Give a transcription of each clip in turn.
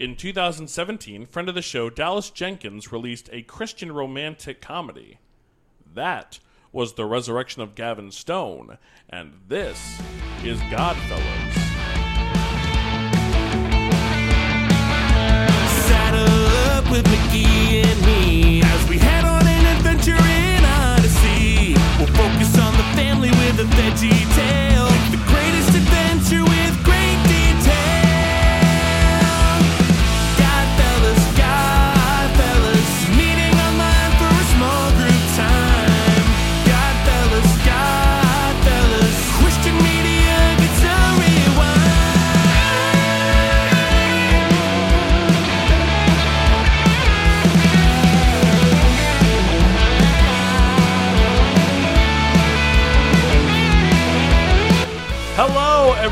In 2017, friend of the show Dallas Jenkins released a Christian romantic comedy. That was The Resurrection of Gavin Stone, and this is Godfellas. Saddle up with McGee and me as we head on an adventure in Odyssey. We'll focus on the family with a veggie tale. The greatest adventure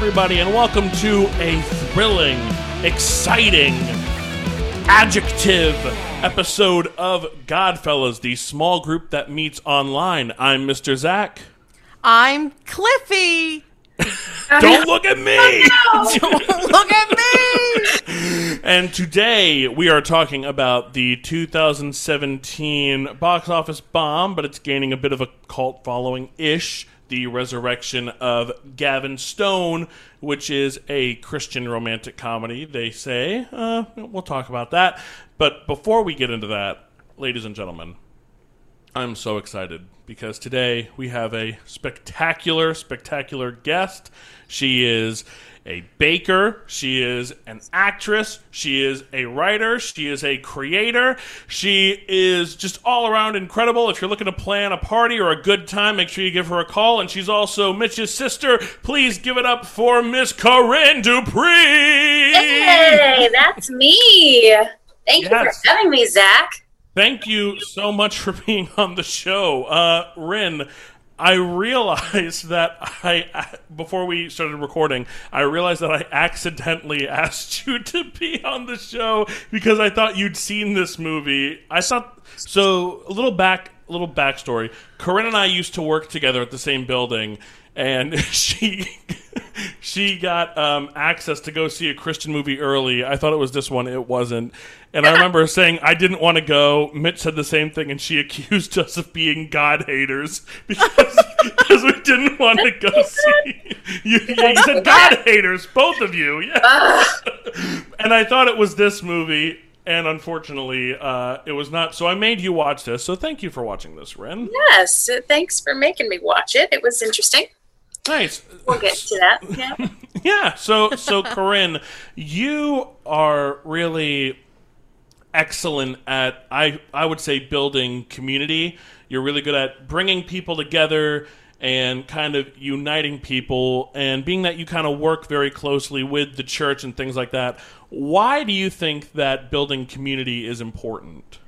everybody, and welcome to a thrilling, exciting, adjective episode of Godfellas, the small group that meets online. I'm Mr. Zach. I'm Cliffy. Don't look at me! Don't look at me. And today we are talking about the 2017 box office bomb, but it's gaining a bit of a cult following ish. The resurrection of Gavin Stone, which is a Christian romantic comedy, they say. Uh, we'll talk about that. But before we get into that, ladies and gentlemen, I'm so excited because today we have a spectacular, spectacular guest. She is a baker, she is an actress, she is a writer, she is a creator, she is just all around incredible. If you're looking to plan a party or a good time, make sure you give her a call. And she's also Mitch's sister. Please give it up for Miss Corinne Dupree. Hey, that's me. Thank you for having me, Zach. Thank you so much for being on the show. Uh, Rin, I realized that I, before we started recording, I realized that I accidentally asked you to be on the show because I thought you'd seen this movie. I thought, so a little back, little backstory. Corinne and I used to work together at the same building and she she got um, access to go see a Christian movie early. I thought it was this one. It wasn't. And I remember saying I didn't want to go. Mitch said the same thing, and she accused us of being God haters because, because we didn't want to go see. You, yeah, you said God haters, both of you. Yeah. and I thought it was this movie. And unfortunately, uh, it was not. So I made you watch this. So thank you for watching this, Ren. Yes, uh, thanks for making me watch it. It was interesting. Nice. We'll get to that. Yeah. Yeah. So, so Corinne, you are really excellent at I I would say building community. You're really good at bringing people together and kind of uniting people and being that you kind of work very closely with the church and things like that. Why do you think that building community is important?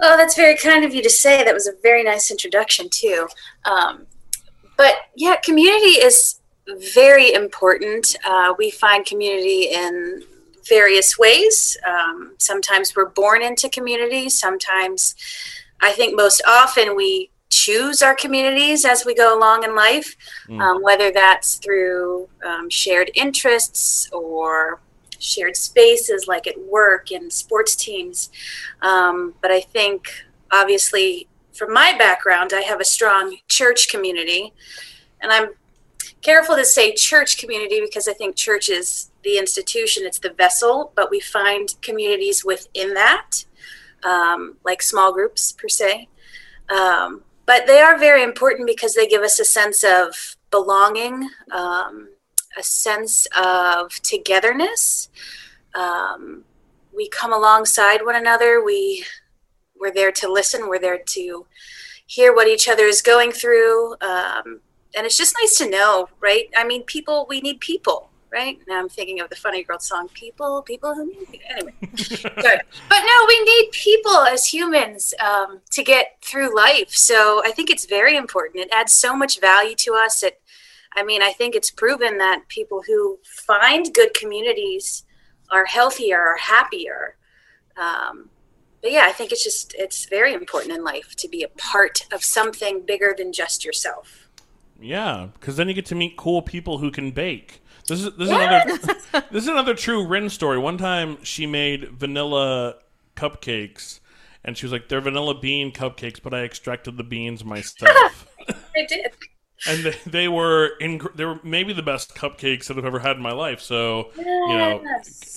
Oh, that's very kind of you to say. That was a very nice introduction, too. Um, but yeah, community is very important. Uh, we find community in various ways. Um, sometimes we're born into community. Sometimes, I think most often, we choose our communities as we go along in life, um, whether that's through um, shared interests or shared spaces like at work and sports teams. Um, but I think, obviously, from my background, I have a strong church community. And I'm careful to say church community because I think church is the institution, it's the vessel, but we find communities within that, um, like small groups per se. Um, but they are very important because they give us a sense of belonging, um, a sense of togetherness. Um, we come alongside one another. We we're there to listen. We're there to hear what each other is going through, um, and it's just nice to know, right? I mean, people. We need people, right? Now I'm thinking of the Funny Girl song, "People, people who need." People. Anyway, Good. but no, we need people as humans um, to get through life. So I think it's very important. It adds so much value to us. It, I mean, I think it's proven that people who find good communities are healthier, are happier. Um, but yeah, I think it's just it's very important in life to be a part of something bigger than just yourself. Yeah, because then you get to meet cool people who can bake. This is this is another this is another true Rin story. One time she made vanilla cupcakes, and she was like, "They're vanilla bean cupcakes, but I extracted the beans myself." I did. and they, they were in, they were maybe the best cupcakes that I've ever had in my life. So you know,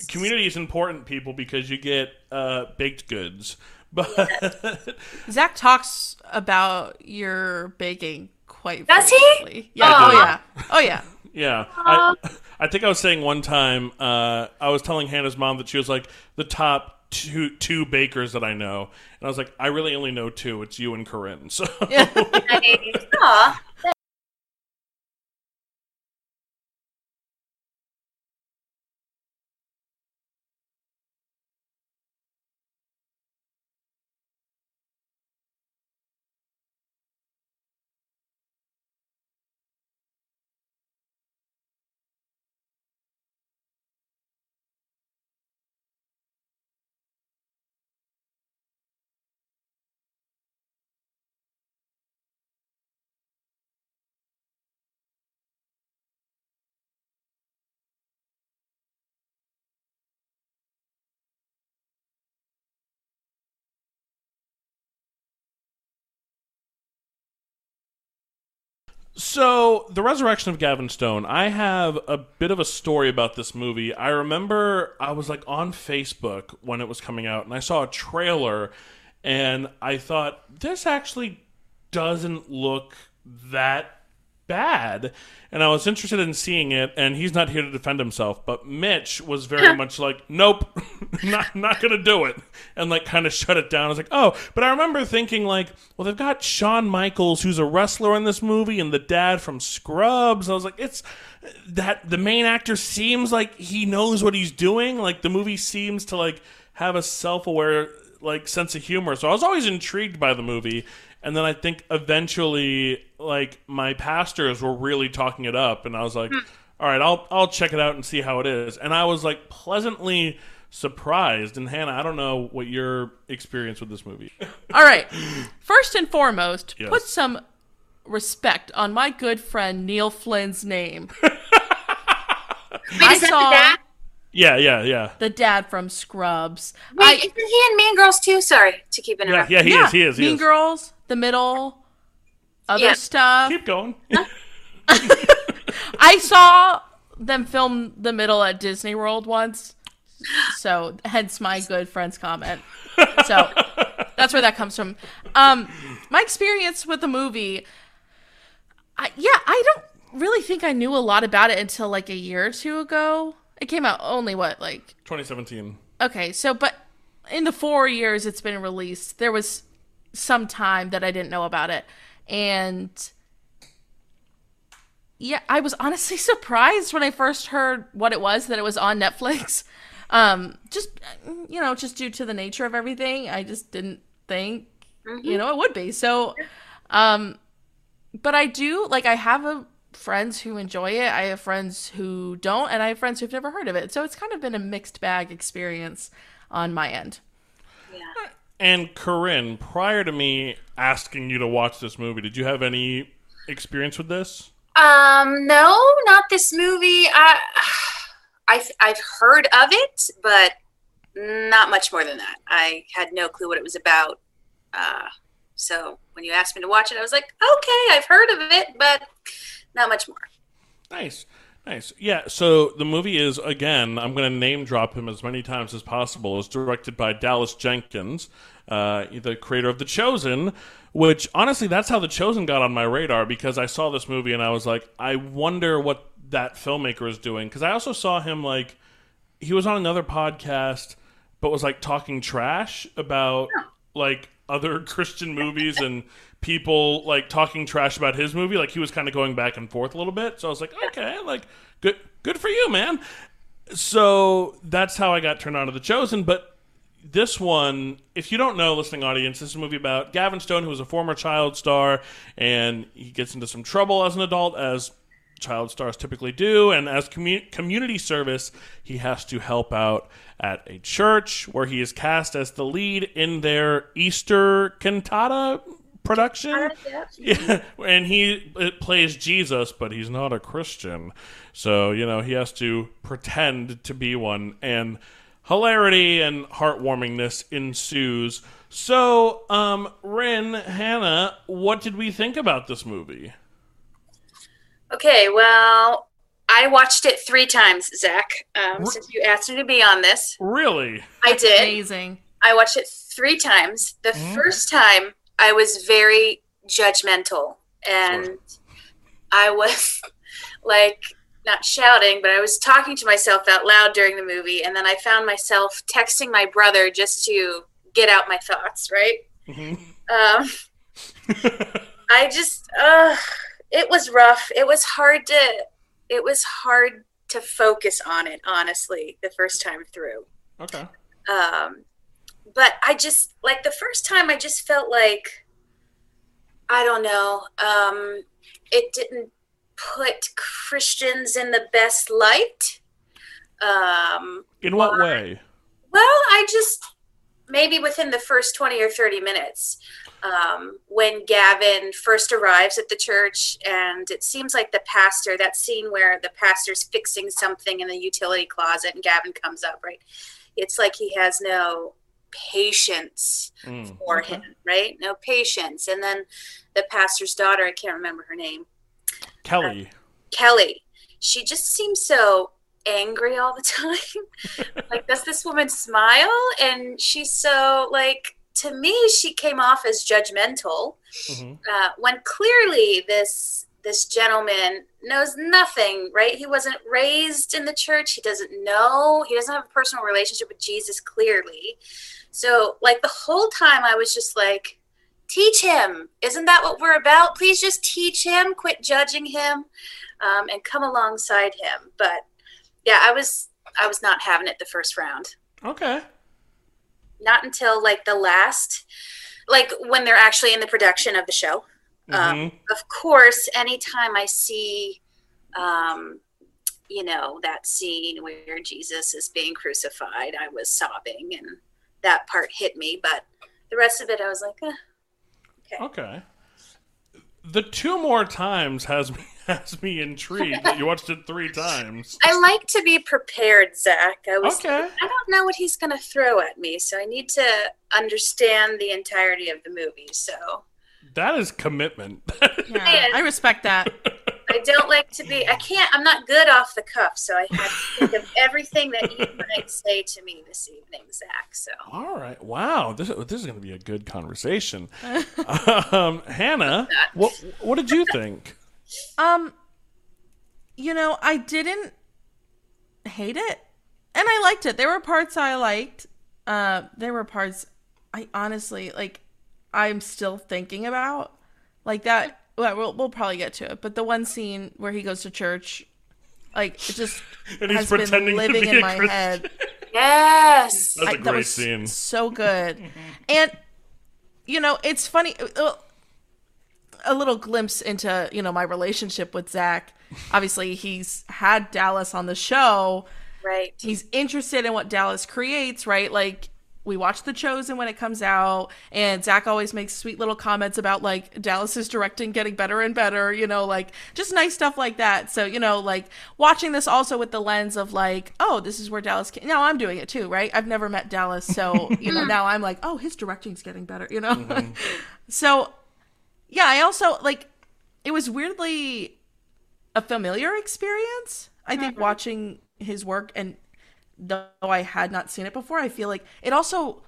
community is important, people, because you get uh, baked goods. But Zach talks about your baking quite Does he? frequently. Yeah. Oh yeah. Oh yeah. Yeah, I, I think I was saying one time uh, I was telling Hannah's mom that she was like the top two two bakers that I know, and I was like, I really only know two. It's you and Corinne. So Nice. Aw. So, the resurrection of Gavin Stone. I have a bit of a story about this movie. I remember I was like on Facebook when it was coming out, and I saw a trailer, and I thought this actually doesn't look that bad. And I was interested in seeing it, and he's not here to defend himself. But Mitch was very much like, "Nope, not not gonna do it," and like kind of shut it down. I was like, "Oh," but I remember thinking like, "Well, they've got Shawn Michaels, who's a wrestler in this movie, and the dad from Scrubs." I was like, "It's that the main actor seems like he knows what he's doing. Like the movie seems to like have a self-aware like sense of humor." So I was always intrigued by the movie. And then I think eventually, like my pastors were really talking it up, and I was like, hmm. "All right, I'll I'll check it out and see how it is." And I was like pleasantly surprised. And Hannah, I don't know what your experience with this movie. All right. First and foremost, Yes. put some respect on my good friend Neil Flynn's name. Wait, I saw- yeah, yeah, yeah, the dad from Scrubs. Wait, I- isn't he in Mean Girls too? Sorry to keep yeah, interrupting. yeah. He yeah, is. He is. He Mean is. Girls, The Middle, other Yeah. stuff. Keep going. I saw them film The Middle at Disney World once, so hence my good friend's comment. So that's where that comes from. Um, my experience with the movie, I, yeah, I don't really think I knew a lot about it until like a year or two ago. It came out only what like 2017. Okay, so but in the four years it's been released, there was some time that I didn't know about it, and yeah, I was honestly surprised when I first heard what it was that it was on Netflix. Um, just you know, just due to the nature of everything, I just didn't think you know it would be. So, um, but I do like I have a friends who enjoy it. I have friends who don't, and I have friends who've never heard of it. So it's kind of been a mixed bag experience on my end. Yeah. And Corinne, prior to me asking you to watch this movie, did you have any experience with this? Um, no, not this movie. I, I've I've heard of it, but not much more than that. I had no clue what it was about. Uh, so when you asked me to watch it, I was like, okay, I've heard of it, but not much more. Nice. Nice. Yeah, so the movie is, again, I'm going to name drop him as many times as possible. It's directed by Dallas Jenkins, uh, the creator of The Chosen, which, honestly, that's how The Chosen got on my radar because I saw this movie and I was like, I wonder what that filmmaker is doing. Because I also saw him, like, he was on another podcast, but was, like, talking trash about, like, other Christian movies and people like talking trash about his movie like he was kind of going back and forth a little bit. So i was like okay like good good for you man. So that's how i got turned on to the chosen but this one if you don't know listening audience this is a movie about gavin stone who was a former child star and he gets into some trouble as an adult as child stars typically do and as commu- community service he has to help out at a church where he is cast as the lead in their easter cantata production. Yeah, and he it plays Jesus, but he's not a Christian. So, you know, he has to pretend to be one and hilarity and heartwarmingness ensues. So, um Rin, Hannah, what did we think about this movie? Okay, well, I watched it three times, Zach. Um, since you asked me to be on this, Really? I did. Amazing. I watched it three times. The first time, I was very judgmental, and Sure. I was like not shouting, but I was talking to myself out loud during the movie, and then I found myself texting my brother just to get out my thoughts. Right? Mhm. Um, I just, uh, it was rough. It was hard to, it was hard to focus on it. Honestly, the first time through. okay. Um, but I just like the first time I just felt like I don't know. Um, it didn't put Christians in the best light. Um, In what way? well, I just maybe within the first 20 or 30 minutes um, when Gavin first arrives at the church, and it seems like the pastor, that scene where the pastor's fixing something in the utility closet and Gavin comes up, right? It's like he has no patience Mm. for Okay. him, right? No patience. And then the pastor's daughter, I can't remember her name, Kelly. Kelly, she just seems so angry all the time. like, does this woman smile? And she's so, like, to me, she came off as judgmental Mhm. uh, when clearly this this gentleman knows nothing right he wasn't raised in the church he doesn't know he doesn't have a personal relationship with jesus clearly so like the whole time i was just like teach him. Isn't that what we're about? Please just teach him. Quit judging him um, and come alongside him. But yeah i was i was not having it the first round. Okay. not until like the last like when they're actually in the production of the show. Um, Mhm. of course, anytime I see, um, you know, that scene where Jesus is being crucified, I was sobbing, and that part hit me. But the rest of it, I was like, eh. Okay. The two more times has me has me intrigued that you watched it three times. I like to be prepared, Zach. I was. Okay. I don't know what he's going to throw at me, so I need to understand the entirety of the movie. So That is commitment. Yeah, I respect that. I don't like to be. I can't. I'm not good off the cuff, so I have to think of everything that you might say to me this evening, Zach. So. All right. Wow. This this is going to be a good conversation. um, Hannah, what what did you think? Um, you know, I didn't hate it, and I liked it. There were parts I liked. Uh, there were parts I honestly like. I'm still thinking about like that. Well, we'll, we'll probably get to it, but the one scene where he goes to church, like it just And he's has been pretending to living be in a my Christian. head. Yes. That's a I- that great was scene. So good. And you know, it's funny uh, a little glimpse into, you know, my relationship with Zach. Obviously, he's had Dallas on the show. Right. He's interested in what Dallas creates, right? Like we watch The Chosen when it comes out, and Zach always makes sweet little comments about like Dallas's directing getting better and better, you know, like just nice stuff like that. So, you know, like watching this also with the lens of like, oh, this is where Dallas came. Now I'm doing it too, right? I've never met Dallas, so, you know, mm. now I'm like, oh, his directing's getting better, you know? Mm-hmm. so, yeah, I also like it was weirdly a familiar experience. I think mm-hmm. watching his work and though I had not seen it before, I feel like it also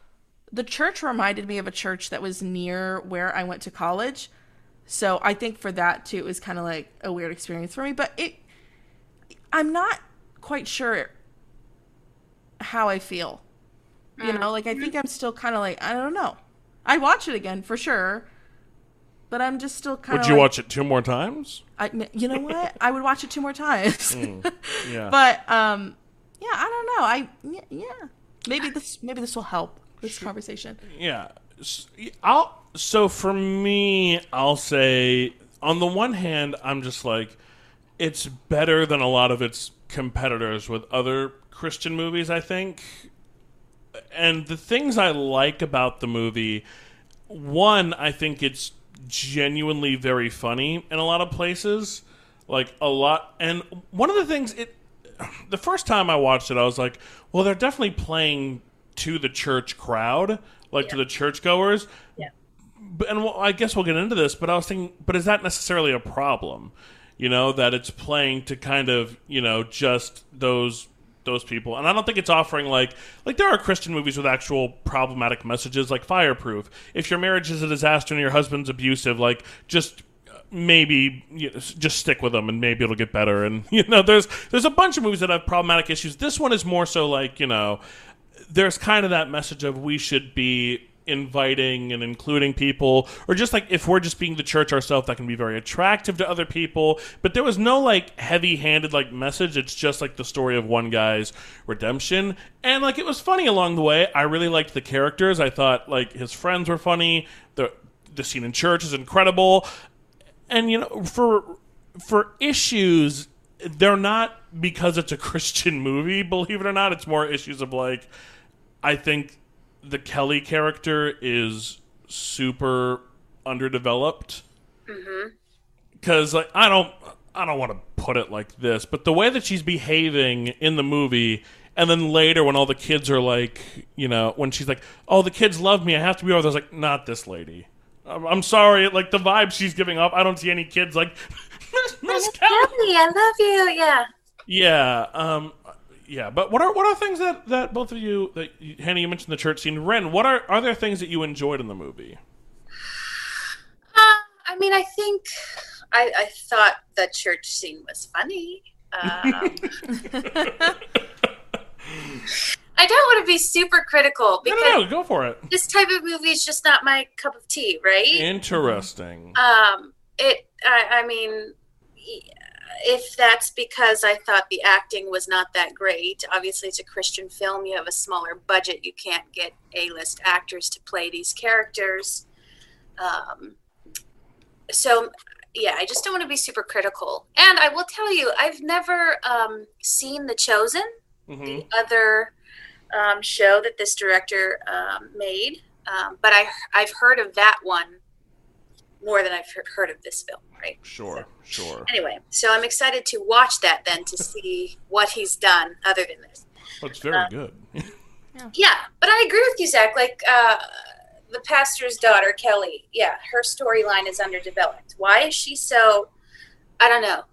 the church reminded me of a church that was near where I went to college. So I think for that too it was kind of like a weird experience for me, but it I'm not quite sure how I feel. You know, like I think I'm still kind of like I don't know. I'd watch it again for sure. But I'm just still kind of Would you like, watch it two more times? I, you know what? I would watch it two more times. Yeah. but um, yeah, I don't know. I yeah, maybe this maybe this will help this conversation. Yeah. I'll so for me, I'll say on the one hand, I'm just like it's better than a lot of its competitors with other Christian movies, I think. And the things I like about the movie, one, I think it's genuinely very funny in a lot of places. Like a lot, and one of the things it. The first time I watched it, I was like, "Well, they're definitely playing to the church crowd, like to the churchgoers." Yeah. And well, I guess we'll get into this, but I was thinking, but is that necessarily a problem? You know, that it's playing to kind of, you know, just those those people. And I don't think it's offering like like there are Christian movies with actual problematic messages like Fireproof. If your marriage is a disaster and your husband's abusive, like just maybe you know, just stick with them and maybe it'll get better. And you know there's there's a bunch of movies that have problematic issues. This one is more so like you know there's kind of that message of we should be inviting and including people or just like if we're just being the church ourselves that can be very attractive to other people. But there was no like heavy-handed like message. It's just like the story of one guy's redemption. And like it was funny along the way. I really liked the characters. I thought like his friends were funny. The the scene in church is incredible and you know for for issues they're not because it's a christian movie believe it or not. It's more issues of like i think the kelly character is super underdeveloped. Mm-hmm. Because like i don't i don't want to put it like this but the way that she's behaving in the movie and then later when all the kids are like you know when she's like oh the kids love me i have to be over there like not this lady I'm sorry, like the vibe she's giving off. I don't see any kids like Miss. Kelly, I love you. Yeah. Yeah, um, yeah. But what are what are things that that both of you that you, Hannah you mentioned the church scene. Ren, what are are there things that you enjoyed in the movie? Uh, I mean, I think I, I thought the church scene was funny. Um, I don't want to be super critical No, because no, no, go for it. this type of movie is just not my cup of tea, right? Interesting. Um, it. I, I mean, if that's because I thought the acting was not that great. Obviously, it's a Christian film. You have a smaller budget. You can't get A-list actors to play these characters. Um, so, yeah, I just don't want to be super critical. And I will tell you, I've never um, seen The Chosen, hmm the other um, show that this director um, made, um, but I I've heard of that one more than I've heard of this film. Right. Sure, sure. Anyway, so I'm excited to watch that then to see what he's done other than this. Well, it's very good. Yeah, but I agree with you, Zach. Like uh, the pastor's daughter, Kelly. Yeah, her storyline is underdeveloped. Why is she so? I don't know,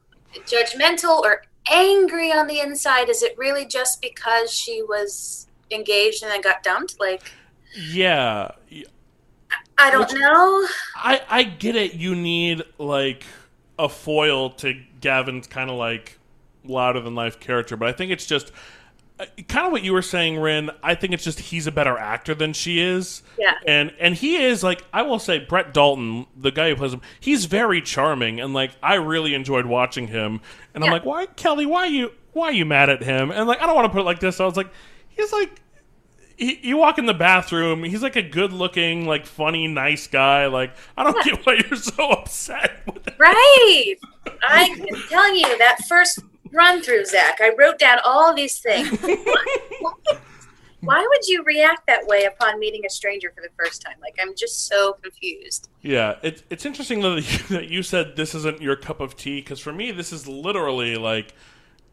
judgmental or angry on the inside? Is it really just because she was engaged and then got dumped? Like yeah, I don't Which- know. I I get it. You need like a foil to Gavin's kind of like louder than life character, but I think it's just uh, kind of what you were saying, Rin. I think it's just he's a better actor than she is. Yeah. And and he is like I will say Brett Dalton, the guy who plays him, he's very charming and like I really enjoyed watching him. And I'm like, why Kelly? Why you why are you mad at him? And like I don't want to put it like this. So I was like, he's like. He, you walk in the bathroom. He's like a good-looking, like funny, nice guy. Like I don't get why you're so upset with it. Right. I'm telling you that first run through, Zach. I wrote down all these things. Why would you react that way upon meeting a stranger for the first time? Like, I'm just so confused. Yeah, it, it's interesting though that you, that you said this isn't your cup of tea because for me this is literally like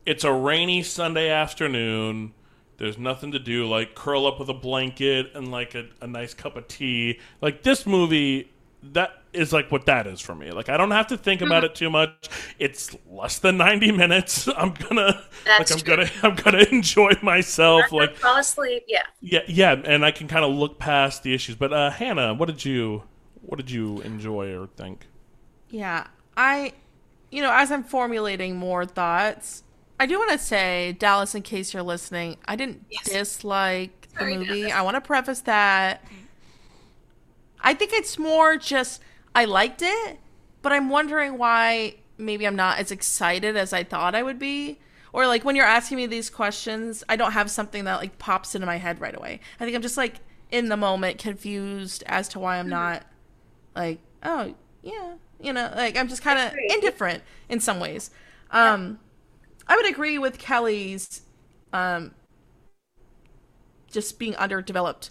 it's a rainy Sunday afternoon. There's nothing to do. Like curl up with a blanket and like a, a nice cup of tea. Like this movie, that is like what that is for me. Like I don't have to think about it too much. It's less than 90 minutes. I'm gonna That's like I'm true. gonna I'm gonna enjoy myself. Like fall asleep. Yeah. yeah, yeah, and I can kind of look past the issues. But uh, Hannah, what did you what did you enjoy or think? Yeah, I, you know, as I'm formulating more thoughts, I do want to say, Dallas, in case you're listening, I didn't Yes. dislike the movie. Dallas. I want to preface that. I think it's more just I liked it, but I'm wondering why maybe I'm not as excited as I thought I would be. Or like when you're asking me these questions, I don't have something that like pops into my head right away. I think I'm just like in the moment confused as to why I'm not like, oh, yeah, you know, like I'm just kind of indifferent in some ways. Um I would agree with Kelly's um just being underdeveloped.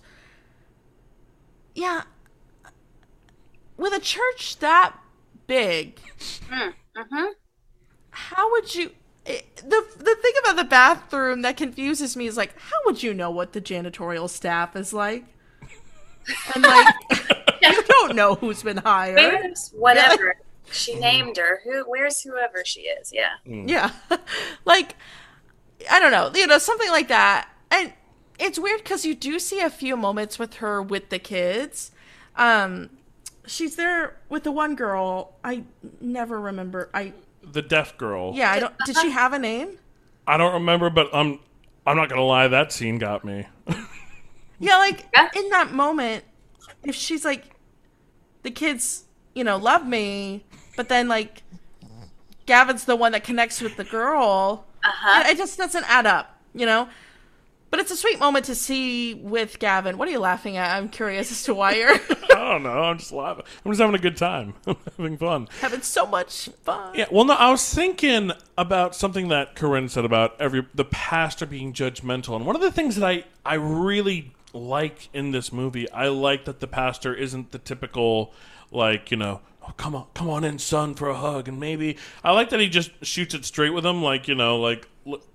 Yeah. with a church that big, Mm-hmm. how would you? it- the the thing about the bathroom that confuses me is like, how would you know what the janitorial staff is like? And like, you don't know who's been hired. Where's whatever she mm. named her? Who? Where's whoever she is? Yeah. Mm. Yeah. like, I don't know, you know, something like that. And it's weird because you do see a few moments with her with the kids. Um, she's there with the one girl. I never remember. I The deaf girl. yeah. I don't. Did she uh-huh. have a name? I don't remember, but I'm I'm not gonna lie. That scene got me. Yeah, like Yeah. in that moment, if she's like, the kids, you know, love me, but then like, Gavin's the one that connects with the girl. Uh-huh. It, it just doesn't add up, you know. But it's a sweet moment to see with Gavin. What are you laughing at? I'm curious as to why you're I don't know. I'm just laughing. I'm just having a good time. I'm having fun. having so much fun. Yeah. Well, no, I was thinking about something that Corinne said about every the pastor being judgmental, and one of the things that I I really like in this movie, I like that the pastor isn't the typical like you know. Oh, come on, come on in, son, for a hug, and maybe I like that he just shoots it straight with him, like you know, like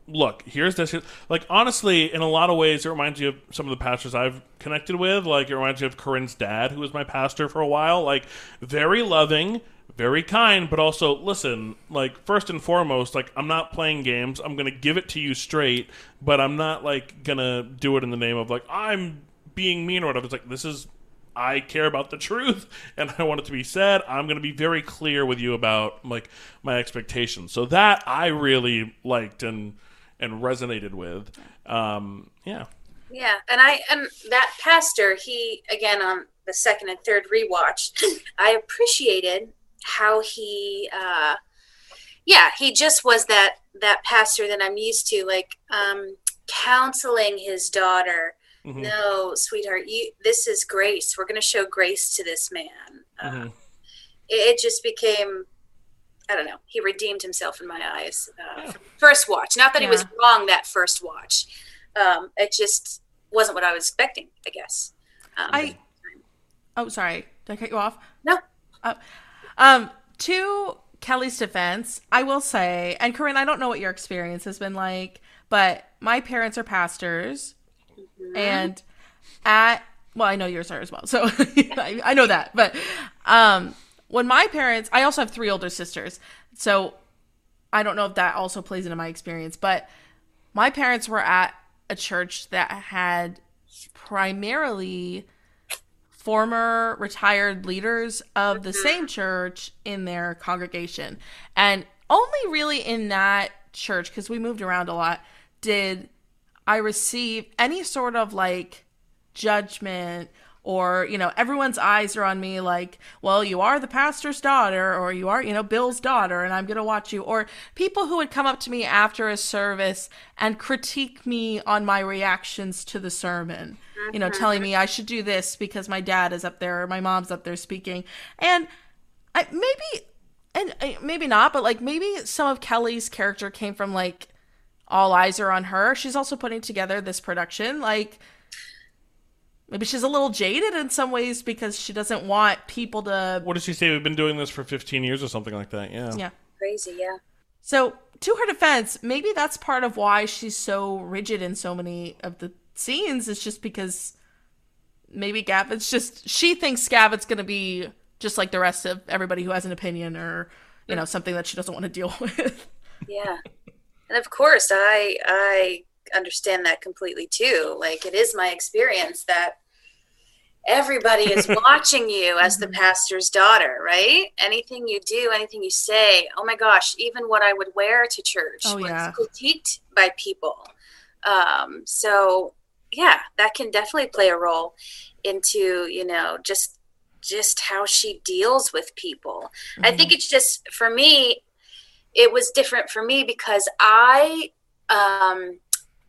look, here's this. Like honestly, in a lot of ways, it reminds you of some of the pastors I've connected with. Like it reminds you of Corinne's dad, who was my pastor for a while. Like very loving, very kind, but also listen, like first and foremost, like I'm not playing games. I'm gonna give it to you straight, but I'm not like gonna do it in the name of like I'm being mean or whatever. It's like this is I care about the truth and I want it to be said. I'm going to be very clear with you about like my expectations. So that I really liked and and resonated with. Um, yeah. Yeah, and I and that pastor, he again on the second and third rewatch, I appreciated how he uh yeah, he just was that that pastor that I'm used to like um counseling his daughter. Mhm. No, sweetheart, you this is grace. We're going to show grace to this man. Uh, Mhm. it, it just became I don't know. He redeemed himself in my eyes. Uh, from First watch, not that he was wrong that first watch. Um, it just wasn't what I was expecting. I guess. Um, I. Oh, sorry. Did I cut you off? no. Uh, um, to Kelly's defense, I will say, and Corinne, I don't know what your experience has been like, but my parents are pastors, and at well, I know yours are as well, so I, I know that. But um, when my parents, I also have three older sisters, so I don't know if that also plays into my experience, but my parents were at a church that had primarily former retired leaders of the same church in their congregation. And only really in that church, because we moved around a lot, did I receive any sort of like judgment or you know everyone's eyes are on me like well you are the pastor's daughter or you are you know bill's daughter and i'm going to watch you or people who would come up to me after a service and critique me on my reactions to the sermon you know telling me i should do this because my dad is up there or my mom's up there speaking. And I, maybe and uh, maybe not but like maybe some of kelly's character came from like all eyes are on her she's also putting together this production like maybe she's a little jaded in some ways because she doesn't want people to What does she say? We've been doing this for 15 years or something like that. Yeah. yeah Crazy. Yeah. so to her defense maybe that's part of why she's so rigid in so many of the scenes is just because maybe gavin's just she thinks gavin's going to be just like the rest of everybody who has an opinion or you know something that she doesn't want to deal with Yeah. And of course, I I understand that completely too. Like it is my experience that everybody is watching you as the pastor's daughter, right? Anything you do, anything you say, oh my gosh, even what I would wear to church Oh, was yeah. critiqued by people. Um, so yeah, that can definitely play a role into, you know, just just how she deals with people. I think it's just for me, it was different for me because I um,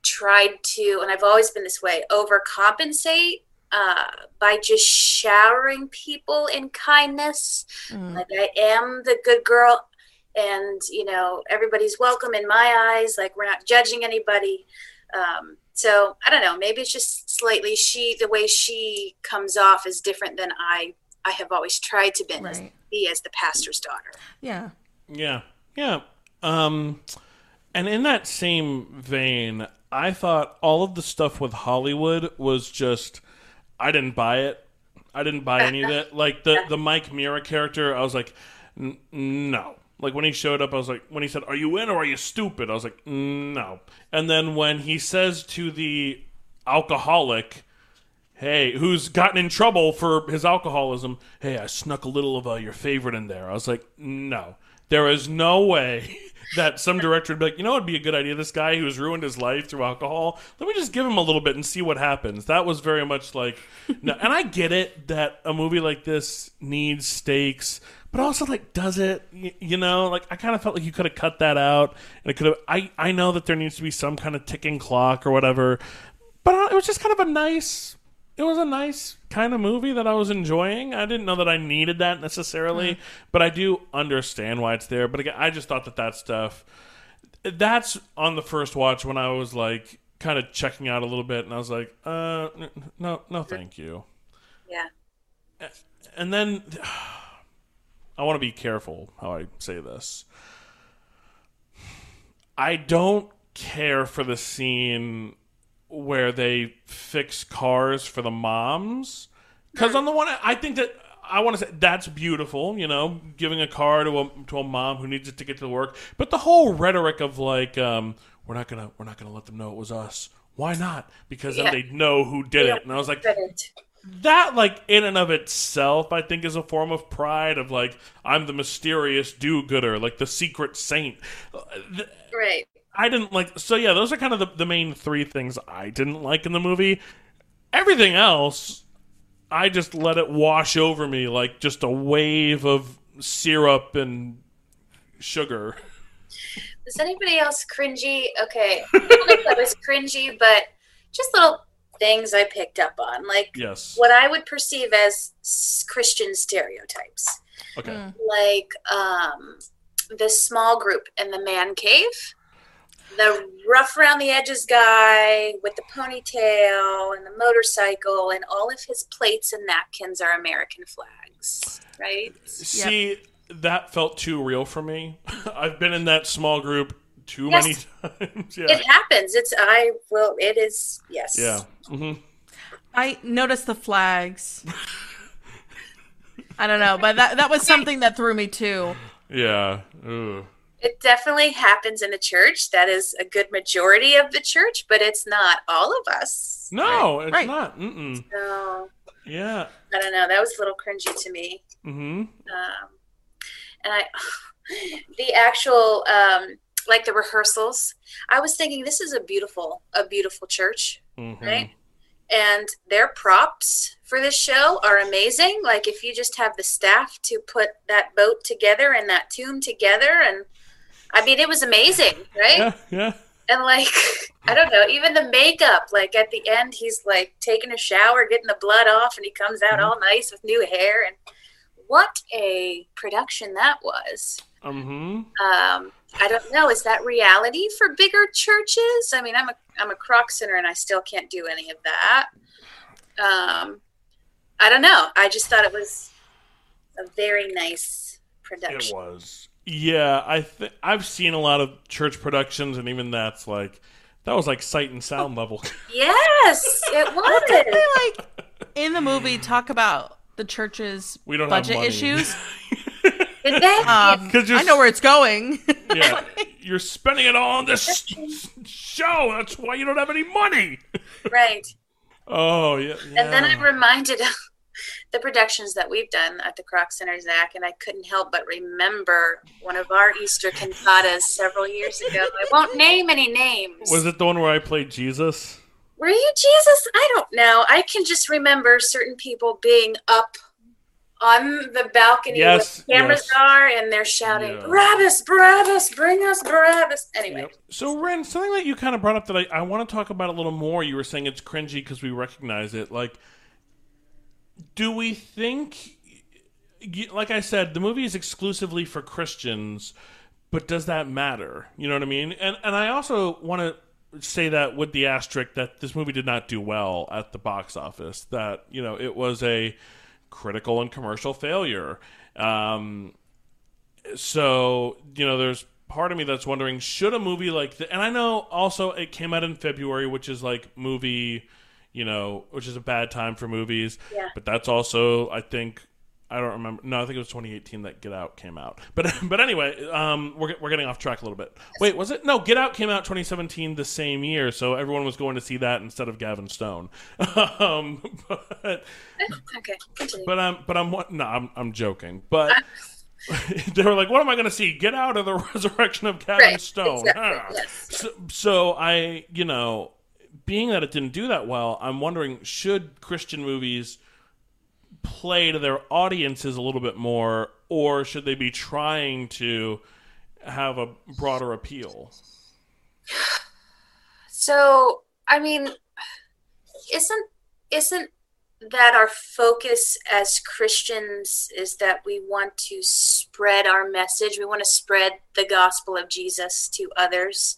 tried to, and I've always been this way, overcompensate uh, by just showering people in kindness. Mm. Like I am the good girl, and you know everybody's welcome in my eyes. Like we're not judging anybody. Um, so I don't know. Maybe it's just slightly she the way she comes off is different than I I have always tried to be, Right. be as the pastor's daughter. Yeah. Yeah, yeah. Um, and in that same vein, I thought all of the stuff with Hollywood was just I didn't buy it. I didn't buy any of it. Like the the Mike Mira character, I was like, "N- no. Like when he showed up, I was like, when he said, "Are you in or are you stupid?" I was like, no. And then when he says to the alcoholic, hey, who's gotten in trouble for his alcoholism, hey, I snuck a little of uh, your favorite in there. I was like, no. There is no way that some director would be like, you know, it'd be a good idea. This guy who's ruined his life through alcohol, let me just give him a little bit and see what happens. That was very much like, no. And I get it that a movie like this needs stakes, but also like, does it? You know, like I kind of felt like you could have cut that out, and it could have. I I know that there needs to be some kind of ticking clock or whatever, but uh, it was just kind of a nice it was a nice kind of movie that I was enjoying. I didn't know that I needed that necessarily, but I do understand why it's there. But again, I just thought that that stuff that's on the first watch when I was like kind of checking out a little bit, and I was like, uh, no, no, thank you. Yeah. And then I want to be careful how I say this. I don't care for the scene where they fix cars for the moms because on the one I think that I want to say that's beautiful, you know, giving a car to a to a mom who needs it to get to work. But the whole rhetoric of like, um, we're not gonna we're not gonna let them know it was us. Why not? Because then Yeah. they know who did it. And I was like, that like in and of itself i think is a form of pride of like i'm the mysterious do-gooder like the secret saint Right. I didn't like so yeah those are kind of the, the main three things i didn't like in the movie everything else i just let it wash over me like just a wave of syrup and sugar Was anybody else cringy? Okay. I don't know if that was cringy, but just little things I picked up on. Like yes what I would perceive as Christian stereotypes. okay Mm. Like um, the small group in the man cave. The rough around the edges guy with the ponytail and the motorcycle, and all of his plates and napkins are American flags, right? see that felt too real for me i've been in that small group too Yes. many times yeah It happens. It's I will. It is yes. yeah hmm I noticed the flags. I don't know, but that that was something that threw me too. Yeah. Ugh. It definitely happens in the church. That is a good majority of the church, but it's not all of us. No, it's Right. not. Mm-mm. So Yeah. I don't know. That was a little cringy to me. Mm-hmm. Um, and I, the actual um, like the rehearsals. I was thinking this is a beautiful, a beautiful church, mm-hmm. right? And their props for this show are amazing. Like if you just have the staff to put that boat together and that tomb together, and I mean it was amazing, right? Yeah, yeah. And like, I don't know, even the makeup, like at the end, he's like taking a shower, getting the blood off, and he comes out all nice with new hair. And what a production that was. Mm-hmm. Um, I don't know, is that reality for bigger churches? I mean, I'm a I'm a Kroc Center and I still can't do any of that. Um, I don't know. I just thought it was a very nice production. It was. Yeah, I th- I've seen a lot of church productions, and even that's like that was like sight and sound level. Yes, it was. They like in the movie talk about the church's We don't budget money. issues. Did they? Um, 'Cause you're I know where it's going. yeah, you're spending it all on this show. That's why you don't have any money. right. Oh yeah. And then yeah. I'm reminded of the productions that we've done at the Kroc Center, Zach, and I couldn't help but remember one of our Easter cantatas several years ago. I won't name any names. Was it the one where I played Jesus? Were you Jesus? I don't know. I can just remember certain people being up on the balcony Yes, where cameras yes. are and they're shouting, Yeah. Barabbas, Barabbas, bring us Barabbas. Anyway, Yep. So, Ren, something that you kind of brought up that I, I want to talk about a little more. You were saying it's cringy because we recognize it. Like, do we think, like I said, the movie is exclusively for Christians, but does that matter? You know what I mean? And and I also want to say that with the asterisk that this movie did not do well at the box office. That you know it was a critical and commercial failure. Um, so you know, there's part of me that's wondering should a movie like th- and I know also it came out in February, which is like movie, you know, which is a bad time for movies. Yeah. But that's also I think I don't remember. No, I think it was 2018 that Get Out came out. But but anyway, um, we're we're getting off track a little bit. Wait, was it? No, Get Out came out 2017 the same year, so everyone was going to see that instead of Gavin Stone. um, but Okay, continue. but I'm but I'm what? No, I'm I'm joking. But they were like, "What am I going to see? Get out of the resurrection of Gavin Right, Stone." exactly, Ah. yes. So, so I, you know, being that it didn't do that well, I'm wondering should Christian movies play to their audiences a little bit more, or should they be trying to have a broader appeal? So, I mean, isn't isn't that our focus as Christians is that we want to spread our message? We want to spread the gospel of Jesus to others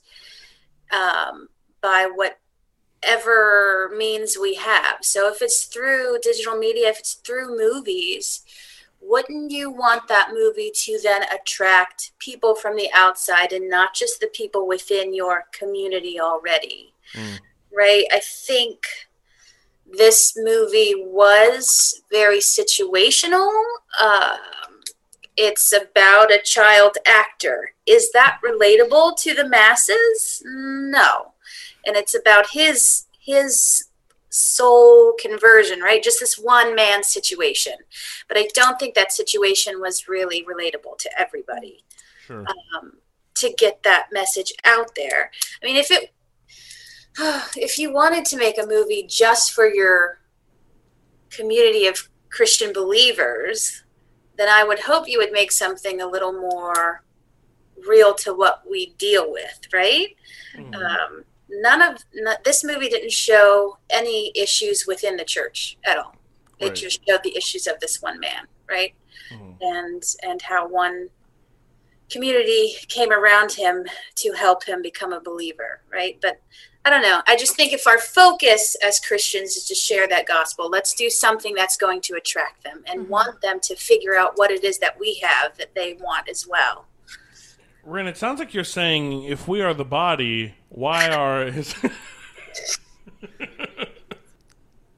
um, by whatever means we have. So, if it's through digital media, if it's through movies, wouldn't you want that movie to then attract people from the outside and not just the people within your community already? Right? I think this movie was very situational. Um, it's about a child actor. Is that relatable to the masses? No. And it's about his his soul conversion, right? Just this one man situation. But I don't think that situation was really relatable to everybody Sure. um, to get that message out there. I mean, if it if you wanted to make a movie just for your community of Christian believers, then I would hope you would make something a little more real to what we deal with, right? Um, none of no, this movie didn't show any issues within the church at all. It Right. just showed the issues of this one man, right? Mm-hmm. And and how one community came around him to help him become a believer, right? But I don't know. I just think if our focus as Christians is to share that gospel, let's do something that's going to attract them and mm-hmm. want them to figure out what it is that we have that they want as well. Ren, it sounds like you're saying if we are the body, why are his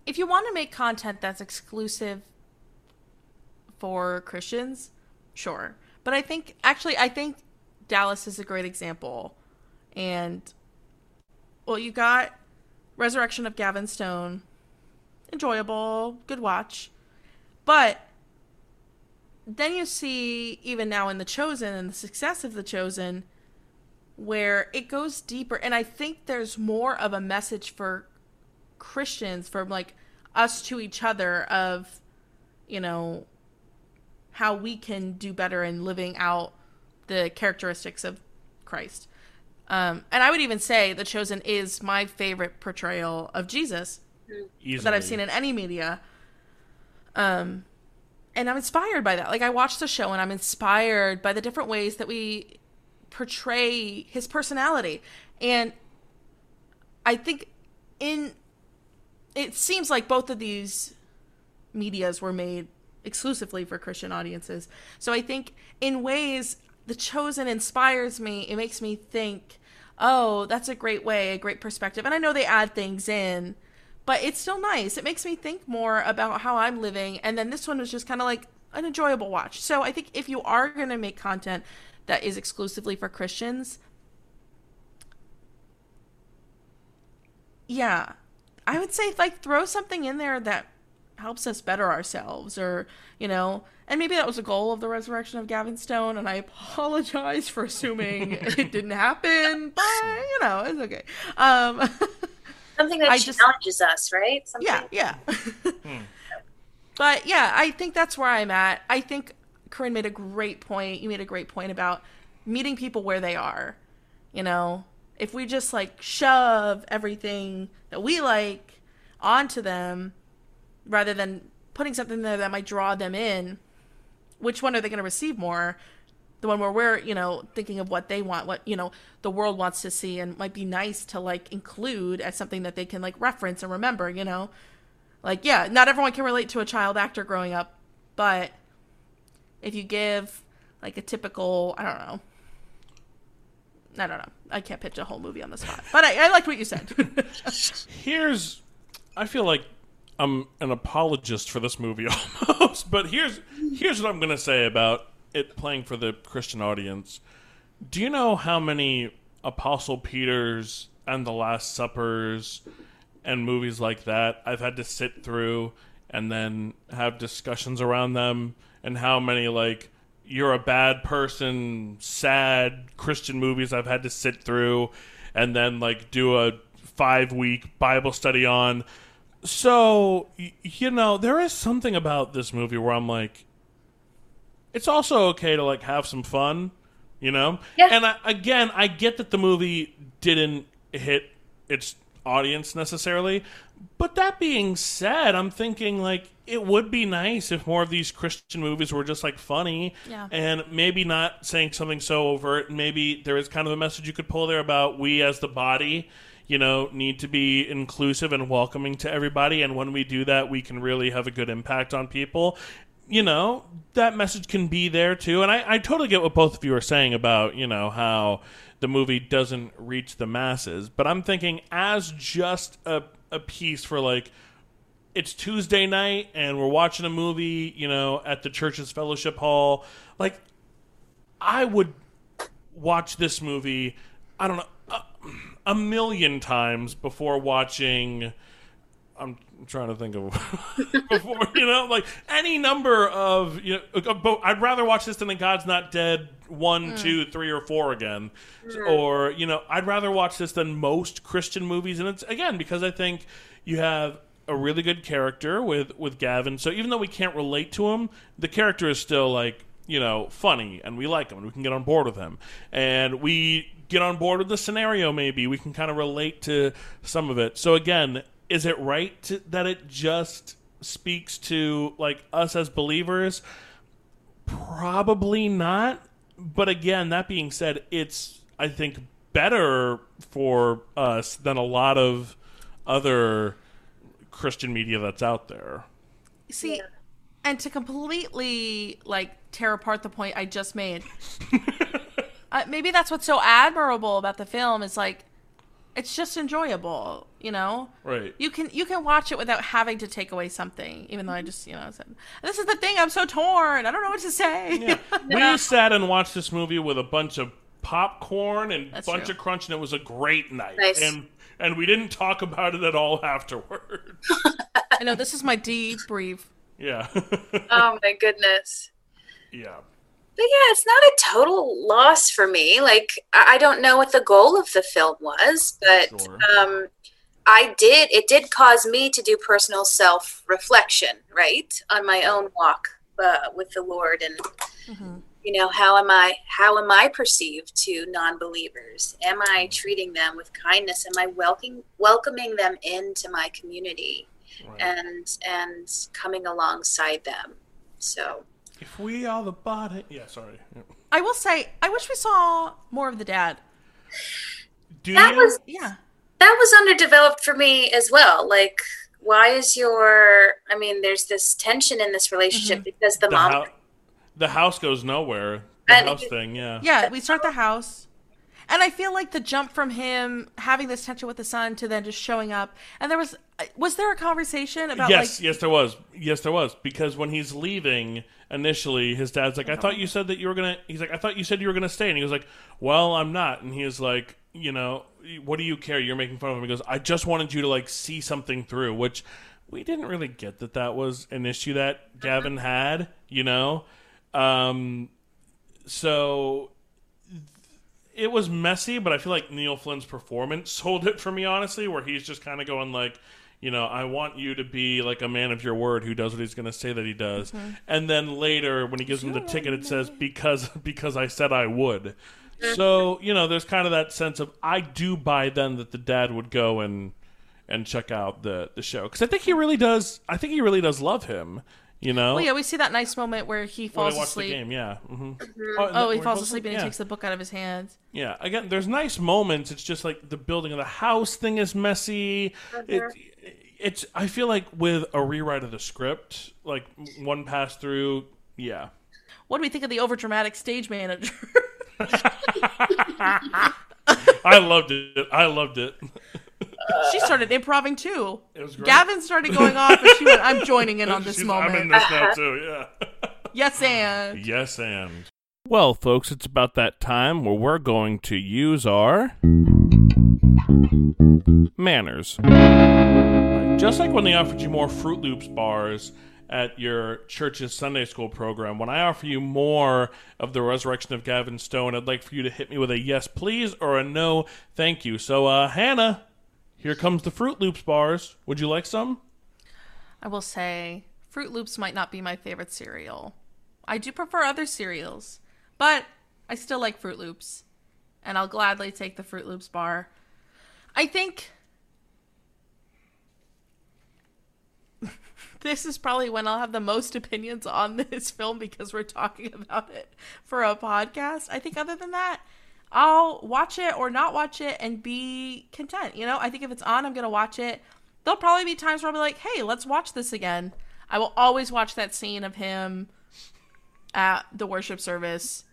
if you want to make content that's exclusive for Christians, sure. But I think actually I think Dallas is a great example. And well, you got Resurrection of Gavin Stone. Enjoyable, good watch. But then you see even now in The Chosen and the success of The Chosen where it goes deeper and I think there's more of a message for Christians from like us to each other of you know how we can do better in living out the characteristics of Christ. Um, and I would even say The Chosen is my favorite portrayal of Jesus easily that I've seen in any media. Um, and I'm inspired by that. Like I watch the show and I'm inspired by the different ways that we portray his personality. And I think in it seems like both of these medias were made exclusively for Christian audiences. So I think in ways the chosen inspires me. It makes me think, "Oh, that's a great way, a great perspective." And I know they add things in, but it's still nice. It makes me think more about how I'm living. And then this one was just kind of like an enjoyable watch. So I think if you are going to make content that is exclusively for Christians, yeah, I would say like throw something in there that helps us better ourselves or, you know, and maybe that was a goal of the resurrection of Gavin Stone and I apologize for assuming it didn't happen, but you know, it's okay. Um Something that I just- challenges us, right? Something yeah, yeah. But yeah, I think that's where I'm at. I think Corinne made a great point. You made a great point about meeting people where they are. You know, if we just like shove everything that we like onto them rather than putting something there that might draw them in, which one are they going to receive more? The one where we're, you know, thinking of what they want, what, you know, the world wants to see and might be nice to like include as something that they can like reference and remember, you know? Like, yeah, not everyone can relate to a child actor growing up, but if you give like a typical, I don't know. I don't know. I can't pitch a whole movie on the spot, but I, I liked what you said. Here's, I feel like I'm an apologist for this movie almost, but here's here's what I'm gonna say about it playing for the Christian audience. Do you know how many Apostle Peters and the Last Suppers and movies like that I've had to sit through and then have discussions around them, and how many like you're a bad person, sad Christian movies I've had to sit through, and then like do a five week Bible study on. So you know there is something about this movie where I'm like, it's also okay to like have some fun, you know. Yeah. And I, again, I get that the movie didn't hit its audience necessarily, but that being said, I'm thinking like it would be nice if more of these Christian movies were just like funny Yeah. and maybe not saying something so overt. Maybe there is kind of a message you could pull there about we as the body, you know, need to be inclusive and welcoming to everybody. And when we do that, we can really have a good impact on people. You know, that message can be there too. And I, I totally get what both of you are saying about, you know, how the movie doesn't reach the masses. But I'm thinking as just a, a piece for like, it's Tuesday night and we're watching a movie, you know, at the church's fellowship hall. Like, I would watch this movie, I don't know, a, a million times before watching. I'm trying to think of before, you know, like any number of, you know, but I'd rather watch this than a God's Not Dead one, hmm. two, three, or four again. Hmm. Or, you know, I'd rather watch this than most Christian movies. And it's, again, because I think you have a really good character with with Gavin. So even though we can't relate to him, the character is still like you know funny, and we like him, and we can get on board with him, and we get on board with the scenario. Maybe we can kind of relate to some of it. So again, is it right to, that it just speaks to like us as believers? Probably not. But again, that being said, it's I think better for us than a lot of other Christian media that's out there. See, and to completely like tear apart the point I just made, uh, maybe that's what's so admirable about the film is like it's just enjoyable, you know. Right. You can you can watch it without having to take away something, even though I just you know said this is the thing I'm so torn. I don't know what to say. Yeah. We sat and watched this movie with a bunch of popcorn and a bunch true. of crunch, and it was a great night. Nice. And and we didn't talk about it at all afterward. I know this is my debrief. yeah. Oh my goodness. yeah. But yeah, it's not a total loss for me. Like I I don't know what the goal of the film was, but Sure. um, I did. It did cause me to do personal self reflection, right, on my own walk uh, with the Lord, and you know how am I? How am I perceived to non believers? Am I mm-hmm. treating them with kindness? Am I welcoming welcoming them into my community Right. and and coming alongside them? So if we are the body. Yeah, sorry. I will say I wish we saw more of the dad. Do that you? was Yeah. that was underdeveloped for me as well. Like, why is your? I mean, there's this tension in this relationship mm-hmm. because the, the, mom. hou- the house goes nowhere. The And- house thing, yeah. Yeah, we start the house. And I feel like the jump from him having this tension with the son to then just showing up. And there was was there a conversation about yes, like yes, there was. Yes, there was. Because when he's leaving initially, his dad's like, "I thought you uh-huh. said that you were gonna." He's like, "I thought you said you were gonna stay," and he was like, "Well, I'm not." And he was like, "You know, what do you care? You're making fun of him." He goes, "I just wanted you to like see something through," which we didn't really get that that was an issue that uh-huh. Gavin had. You know, um, so it was messy, but I feel like Neil Flynn's performance sold it for me, honestly, where he's just kind of going like, you know, I want you to be like a man of your word who does what he's going to say that he does. And then later, when he gives him the ticket, it says because because I said I would. So you know, there's kind of that sense of I do buy then that the dad would go and and check out the the show because I think he really does. I think he really does love him. You know, well, yeah, we see that nice moment where he falls they watch asleep. the game, yeah. hmm Oh, he falls asleep and he takes the book out of his hands. Yeah, again, there's nice moments. It's just like the building of the house thing is messy. It, it's. I feel like with a rewrite of the script, like one pass through, yeah. What do we think of the overdramatic stage manager? I loved it. I loved it. she started improving too. It was great. Gavin started going off, and she went, "I'm joining in on this She's- moment." I'm in this now too. Yeah. yes, and Yes, and. Well, folks, it's about that time where we're going to use our manners. Just like when they offered you more Froot Loops bars at your church's Sunday school program, when I offer you more of the resurrection of Gavin Stone, I'd like for you to hit me with a yes, please, or a no, thank you. So, uh, Hannah, here comes the Froot Loops bars. Would you like some? I will say Froot Loops might not be my favorite cereal. I do prefer other cereals, but I still like Froot Loops, and I'll gladly take the Froot Loops bar. I think this is probably when I'll have the most opinions on this film because we're talking about it for a podcast. I think other than that, I'll watch it or not watch it and be content. You know, I think if it's on, I'm going to watch it. There'll probably be times where I'll be like, hey, let's watch this again. I will always watch that scene of him at the worship service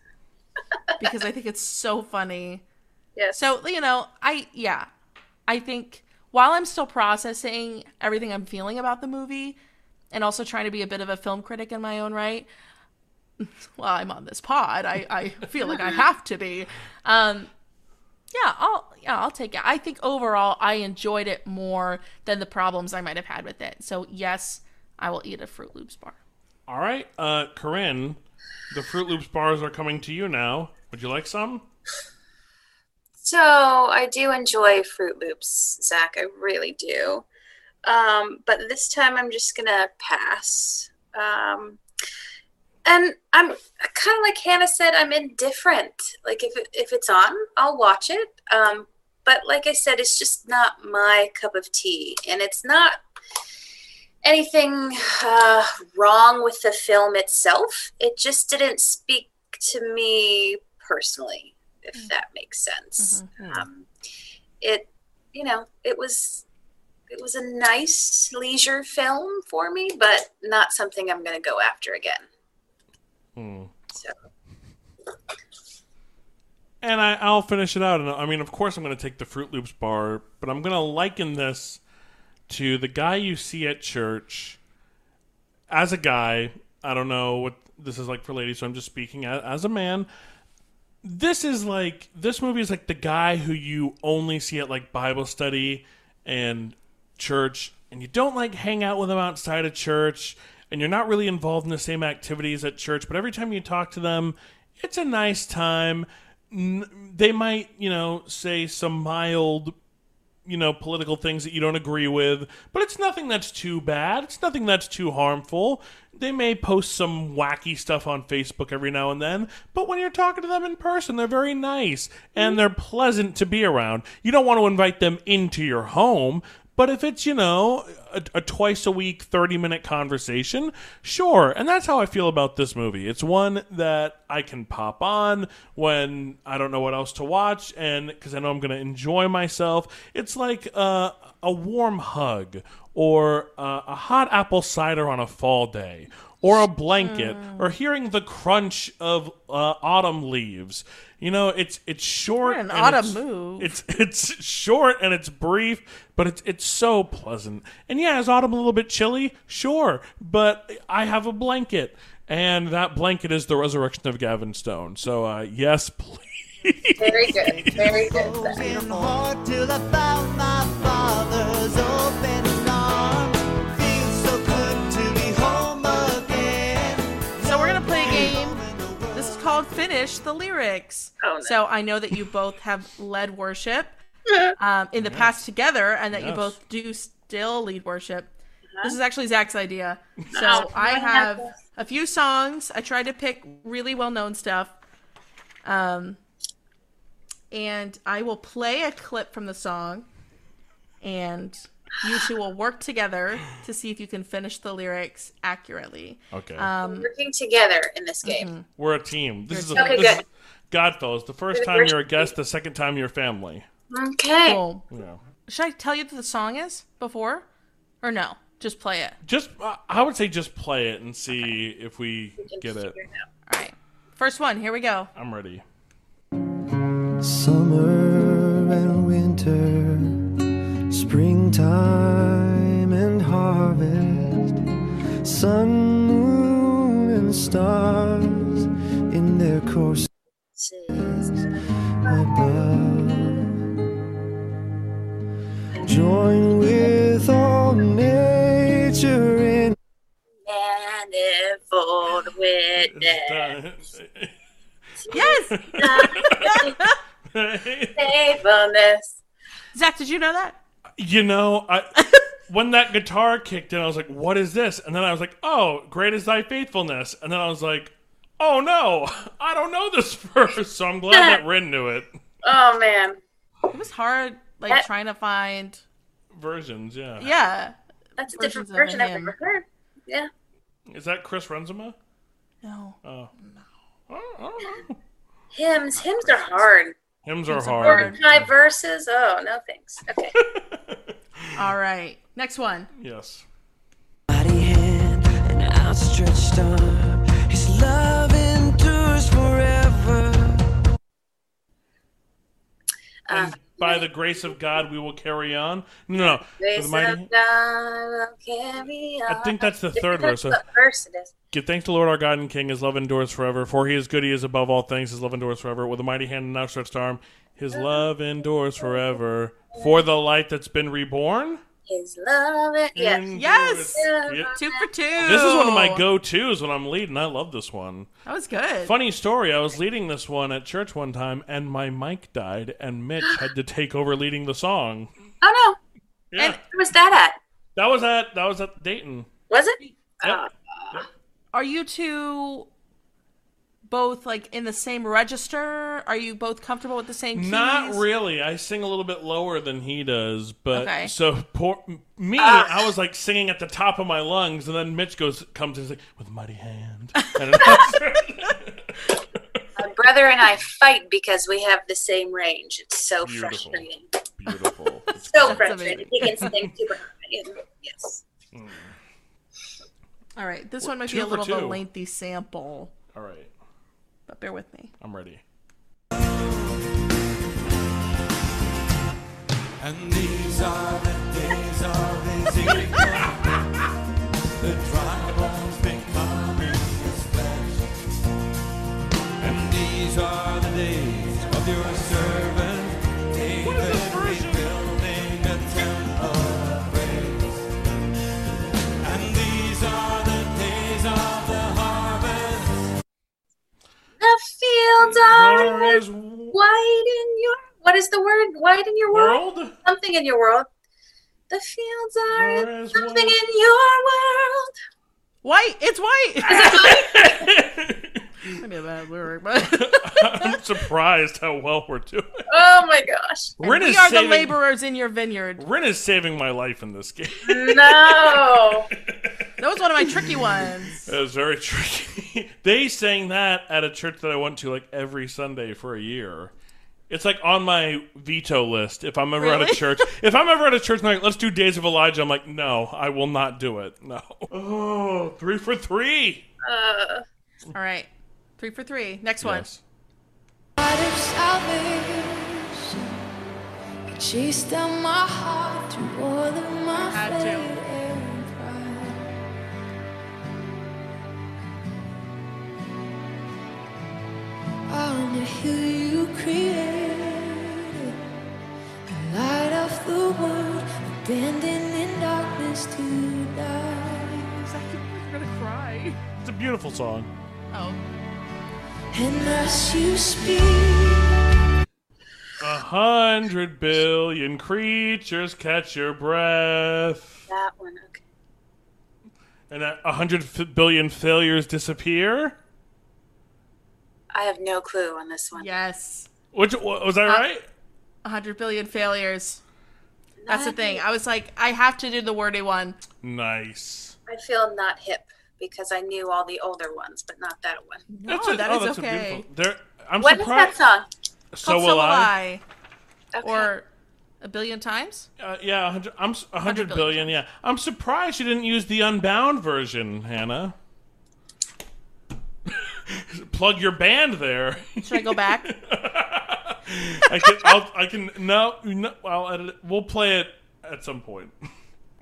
because I think it's so funny. Yes. So, you know, I, yeah, I think while I'm still processing everything I'm feeling about the movie and also trying to be a bit of a film critic in my own right, well, I'm on this pod. I, I feel like I have to be. Um, yeah, I'll yeah, I'll take it. I think overall I enjoyed it more than the problems I might have had with it. So yes, I will eat a Froot Loops bar. All right, uh, Corinne, the Froot Loops bars are coming to you now. Would you like some? So I do enjoy Froot Loops, Zach. I really do. Um, but this time I'm just gonna pass. Um, and I'm kind of like Hannah said, I'm indifferent. Like if it, if it's on, I'll watch it. Um, but like I said, it's just not my cup of tea, and it's not anything uh, wrong with the film itself. It just didn't speak to me personally, if that makes sense. Um, it, you know, it was it was a nice leisure film for me, but not something I'm going to go after again. So And I, I'll finish it out. And I mean, of course, I'm going to take the Froot Loops bar, but I'm going to liken this to the guy you see at church. As a guy, I don't know what this is like for ladies, so I'm just speaking as a man. This is like this movie is like the guy who you only see at like Bible study and church, and you don't like hang out with him outside of church, and you're not really involved in the same activities at church. But every time you talk to them, it's a nice time. They might, you know, say some mild you know, political things that you don't agree with, but it's nothing that's too bad. It's nothing that's too harmful. They may post some wacky stuff on Facebook every now and then, but when you're talking to them in person, they're very nice and mm-hmm. they're pleasant to be around. You don't want to invite them into your home, but if it's, you know, a, a twice a week, 30 minute conversation, sure. And that's how I feel about this movie. It's one that I can pop on when I don't know what else to watch, and because I know I'm going to enjoy myself. It's like uh, a warm hug or a hot apple cider on a fall day. Or a blanket, or hearing the crunch of uh, autumn leaves. You know, it's it's short. What an and autumn it's- move. It's it's short and it's brief, but it's it's so pleasant. And yeah, is autumn a little bit chilly? Sure, but I have a blanket, and that blanket is the resurrection of Gavin Stone. So uh, yes, please. very good, very good. This is Finish the Lyrics. Oh, no. So I know that you both have led worship um, in the past together, and that you both do still lead worship. This is actually Zach's idea. So Oh, I I have have a few songs. I tried to pick really well known stuff. Um, and I will play a clip from the song, and you two will work together to see if you can finish the lyrics accurately. Okay, Um, Working together in this game. we're a team. This is a, Okay, this good. is Godfellas. The first Good time worship you're a guest, the second time you're family. Okay. cool. Yeah. Should I tell you what the song is before? Or no? Just play it. Just, uh, I would say just play it and see if we get it. Figure out. All right. First one. Here we go. I'm ready. Summer and winter, springtime and harvest, sun, moon, and stars in their courses above. Join with all nature in Manifold witness. Yes. Faithfulness. Zach, did you know that? You know, I when that guitar kicked in, I was like, "What is this?" And then I was like, "Oh, great is thy faithfulness." And then I was like, "Oh no, I don't know this verse." So I'm glad that Rin knew it. Oh man. It was hard, like That- trying to find. Versions, yeah. Yeah. That's a different Versions of version I've him. ever heard. Yeah. Is that Chris Renzema? No. Oh. I don't know. Hymns. Hymns are hard. Hymns are hard. hard. High verses. Oh no thanks. Okay. All right. Next one. Yes. mighty hand and outstretched arm. His love endures forever. And by the grace of God, we will carry on. No, no. Grace the mighty- of God will carry on. I think that's the third verse. What verse it is. Give thanks to Lord our God and King. His love endures forever. For he is good. He is above all things. His love endures forever. With a mighty hand and outstretched arm, his uh-huh. love endures forever. For the light that's been reborn. His love. It, yes. Yes! Yeah. Two for two. This is one of my go-tos when I'm leading. I love this one. That was good. Funny story. I was leading this one at church one time, and my mic died, and Mitch had to take over leading the song. Oh Yeah, And- no. Where was that at? that was at that was at Dayton. Was it? Yep. Ah. Are you two both like in the same register? Are you both comfortable with the same keys? Not really. I sing a little bit lower than he does, but Okay. so poor me. Ah. I was like singing at the top of my lungs, and then Mitch goes comes and is like with a mighty hand. And My brother and I fight because we have the same range. It's so Beautiful. frustrating. beautiful. It's So frustrating. amazing. He can sing super high. Yes. All right. This one might be a little bit lengthy sample, all right. But bear with me. I'm ready. And these are the days of Ezekiel. The in your world? world. Something in your world. The fields are Yours something white. in your world. White. It's white. Maybe a bad lyric, but I'm surprised how well we're doing. Oh my gosh. Rin we are saving, the laborers in your vineyard. Rin is saving my life in this game. No. That was one of my tricky ones. It was very tricky. they sang that at a church that I went to like every Sunday for a year. It's like on my veto list. If I'm ever at a church, if I'm ever at a church and they're like, let's do Days of Elijah, I'm like, no, I will not do it. No. Oh, three for three. Uh, All right. Three for three. Next one. Yes. God of salvation, chased down my heart through all of my Had On the hill you created, the light of the world, abandoned in darkness to die. You're gonna cry. It's a beautiful song. Oh. And as you speak. A hundred billion creatures catch your breath. that one. Okay. And a hundred f- billion failures disappear. I have no clue on this one. Yes. Which was that right? A hundred billion failures. That's the thing. I was like, I have to do the wordy one. Nice. I feel not hip because I knew all the older ones, but not that one. No, a- that oh, is that's a okay. beautiful- There, I'm What is that song? So Called will I. Okay. Or A billion times? Uh, yeah, hundred, I'm s- a hundred billion billion. Yeah, I'm surprised you didn't use the Unbound version, Hannah. Plug your band there. Should I go back? I can. I'll, I can. No, no. I'll edit it. We'll play it at some point.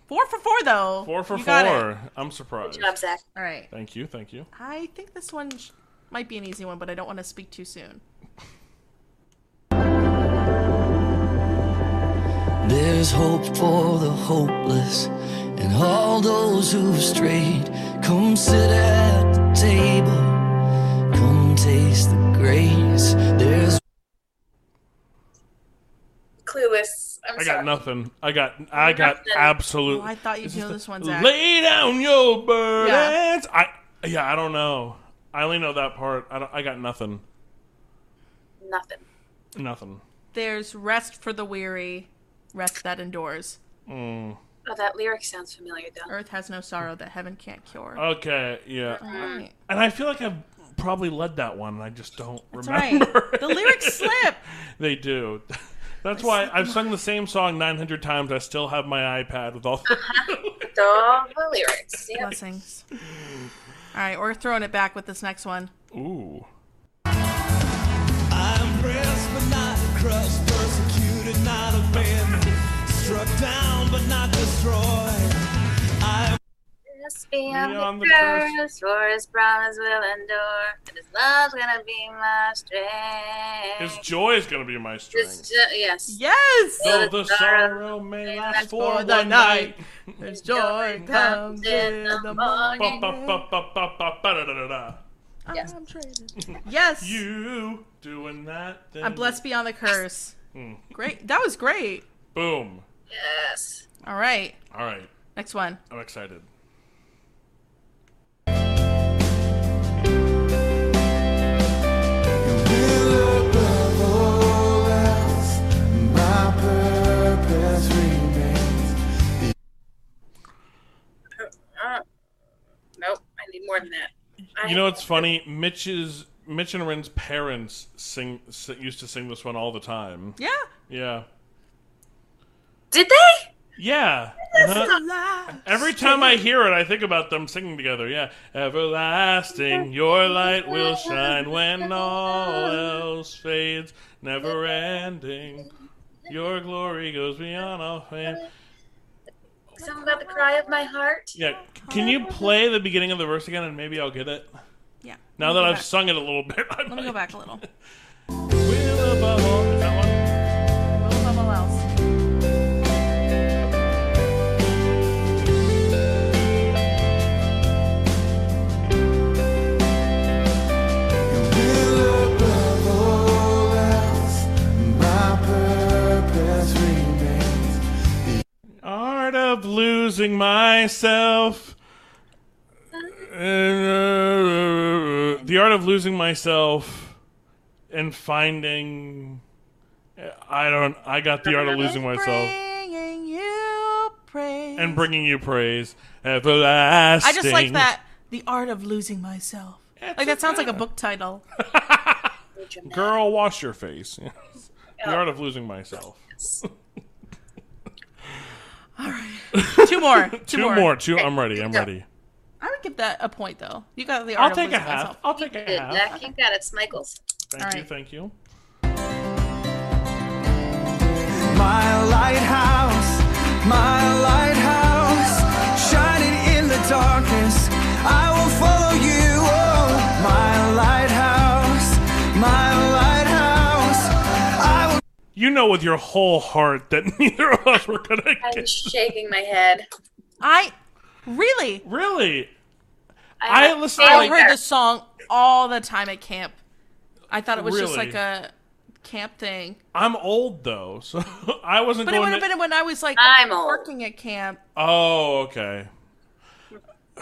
four for four, though. Four for You four. I'm surprised. Good job, Zach. All right. Thank you. Thank you. I think this one sh- might be an easy one, but I don't want to speak too soon. There's hope for the hopeless and all those who've strayed. Come sit at the table, come taste the grace. There's Clueless. I'm I sorry. got nothing. I got. I got Nothing. absolute. Oh, I thought you'd know this one, Zach. Lay down your burdens. I. Yeah, I don't know. I only know that part. I don't. I got nothing. Nothing. Nothing. There's rest for the weary, rest that endures. Mm. Oh, that lyric sounds familiar though. Earth has no sorrow that heaven can't cure. Okay. Yeah. Right. And I feel like I've probably led that one. and I just don't That's remember. right. The lyrics slip. They do. That's why I've sung the same song 900 times. I still have my iPad with all. With uh-huh. all the lyrics. Yep. Blessings. All right, we're throwing it back with this next one. Ooh. I'm pressed but not crushed, persecuted, not abandoned, struck down but not destroyed. I'm Just beyond Beyond the the curse. curse, for his promise will endure, and his love's gonna be my strength. His joy is going to be my strength. jo- yes. Yes! Though the sorrow may last for For the night. night, there's joy comes in the morning. Yes. I'm traded. Yes! You doing that? Then I'm blessed beyond the curse. Hmm. Great. That was great. Boom. Yes. All right, All right. next one. I'm excited. Nope. Need more than that. I You know what's funny? Mitch's Mitch and Ren's parents sing s- used to sing this one all the time. Yeah. Yeah. Did they? Yeah. Uh-huh. Every time I hear it, I think about them singing together. Yeah. Everlasting, your light will shine when all else fades. Never ending, your glory goes beyond all fame. Something about the cry of my heart. Yeah. Can you play the beginning of the verse again and maybe I'll get it? Yeah. Now that I've back. sung it a little bit, I Let me go back a little. of losing myself. Uh, the art of losing myself and finding. I don't. I got the art of losing myself Bringing you praise. and bringing you praise. Everlasting. I just like that. The art of losing myself. It's Like that sounds like a book title. Girl, wash your face. the art of losing myself. Two more. Two, Two more. Two. I'm ready. I'm ready. I would give that a point though. You got the I'll take a half. myself. I'll take a Good, half. Jack. You got it, It's Michael's. Thank All you. right. Thank you. My lighthouse, my lighthouse, shining in the darkness. You know with your whole heart that neither of us were gonna I'm get. shaking my head. I really Really? I have listen I like- heard this song all the time at camp. I thought it was just like a camp thing. I'm old though, so I wasn't But it going. would have to- been when I was like I'm old. working at camp. Oh, okay.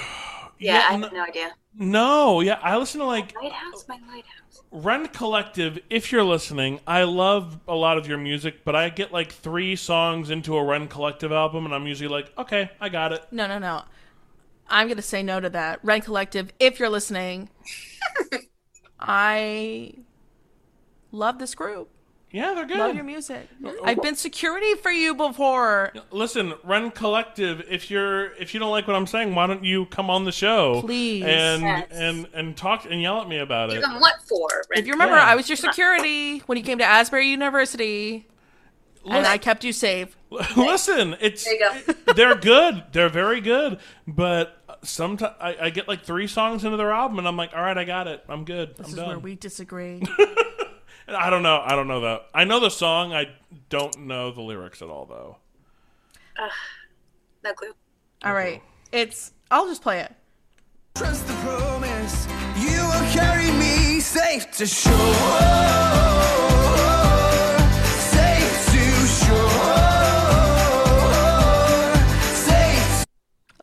Yeah, I have no idea. No, yeah, I listen to like Lighthouse, my lighthouse. Rend Collective. If you're listening, I love a lot of your music, but I get like three songs into a Rend Collective album, and I'm usually like, okay, I got it. No, no, no. I'm gonna say no to that. Rend Collective, if you're listening, I love this group. Yeah, they're good. Love your music. I've been security for you before. Listen, Rend Collective. If you're if you don't like what I'm saying, why don't you come on the show, Please. and Yes. and and talk and yell at me about it. Give them what for? If you remember, Yeah. I was your security when you came to Asbury University, and I kept you safe. Listen, it's There you they're good. They're very good, but sometimes I, I get like three songs into their album, and I'm like, all right, I got it. I'm good. This I'm is done. where we disagree. I don't know. I don't know that. I know the song. I don't know the lyrics at all, though. No clue. All right, it's. I'll just play it. Trust the promise, you will carry me safe to shore. Safe to shore. Safe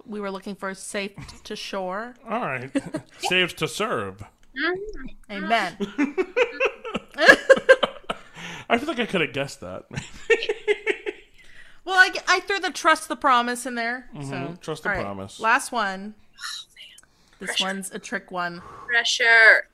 We were looking for safe to shore. All right, saved to serve. Amen. I feel like I could have guessed that. Well, I, I threw the trust the promise in there. Mm-hmm. Trust the All right, promise. Last one. This Pressure. one's a trick one. Pressure.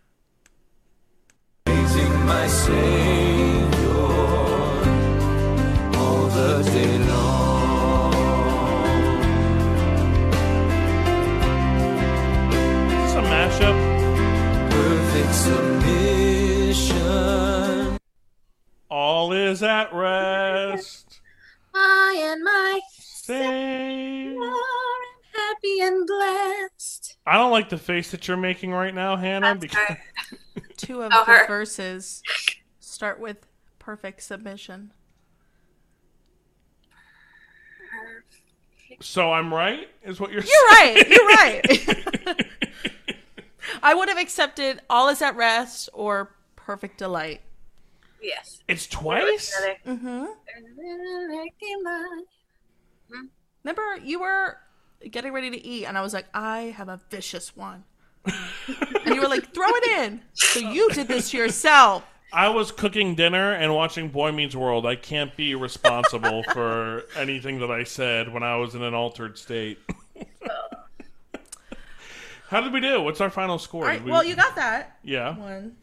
Submission. All is at rest. I and my Say. are happy and blessed. I don't like the face that you're making right now, Hannah. That's Because. Two of Oh, the her. verses start with perfect submission. so I'm right, is what you're, saying. You're right. You're right. I would have accepted all is at rest or perfect delight. Yes. It's twice. Mm-hmm. Remember, you were getting ready to eat, and I was like, I have a vicious one. and you were like, throw it in. So you did this to yourself. I was cooking dinner and watching Boy Meets World. I can't be responsible for anything that I said when I was in an altered state. How did we do? What's our final score? Right, we- well, you got that. yeah. One.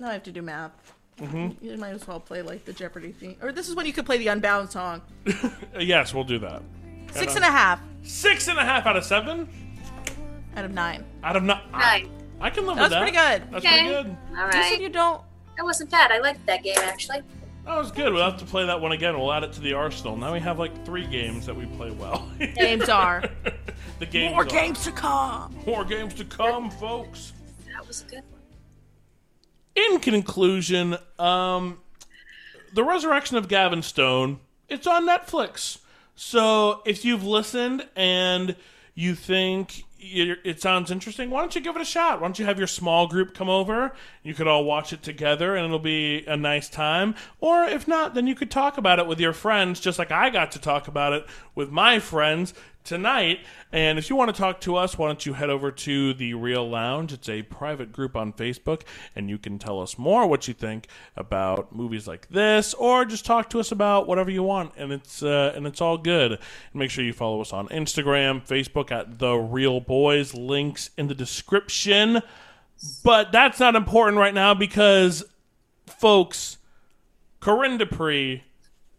Now I have to do math. Mm-hmm. You might as well play like the Jeopardy theme. Or this is when you could play the Unbound song. Yes, we'll do that. Six and a half Six and a half out of seven out of nine. out of nine. Nine. I can live That with was that. pretty good. That's Okay. pretty good. All You said you don't. That wasn't bad. I liked that game actually. That was good. We'll have to play that one again. We'll add it to the arsenal. Now we have like three games that we play well. Games are. the games. More are- games to come. More games to come, folks. That was a good one. In conclusion, um, the resurrection of Gavin Stone, it's on Netflix. So if you've listened and you think it sounds interesting, why don't you give it a shot? Why don't you have your small group come over? You could all watch it together and it'll be a nice time. Or if not, then you could talk about it with your friends, just like I got to talk about it with my friends tonight. And if you want to talk to us, why don't you head over to the Real Lounge? It's a private group on Facebook, and you can tell us more what you think about movies like this, or just talk to us about whatever you want. And it's uh, and it's all good. And make sure you follow us on Instagram, Facebook at the Real Boys. Links in the description. But that's not important right now because, folks, Corinne Dupree,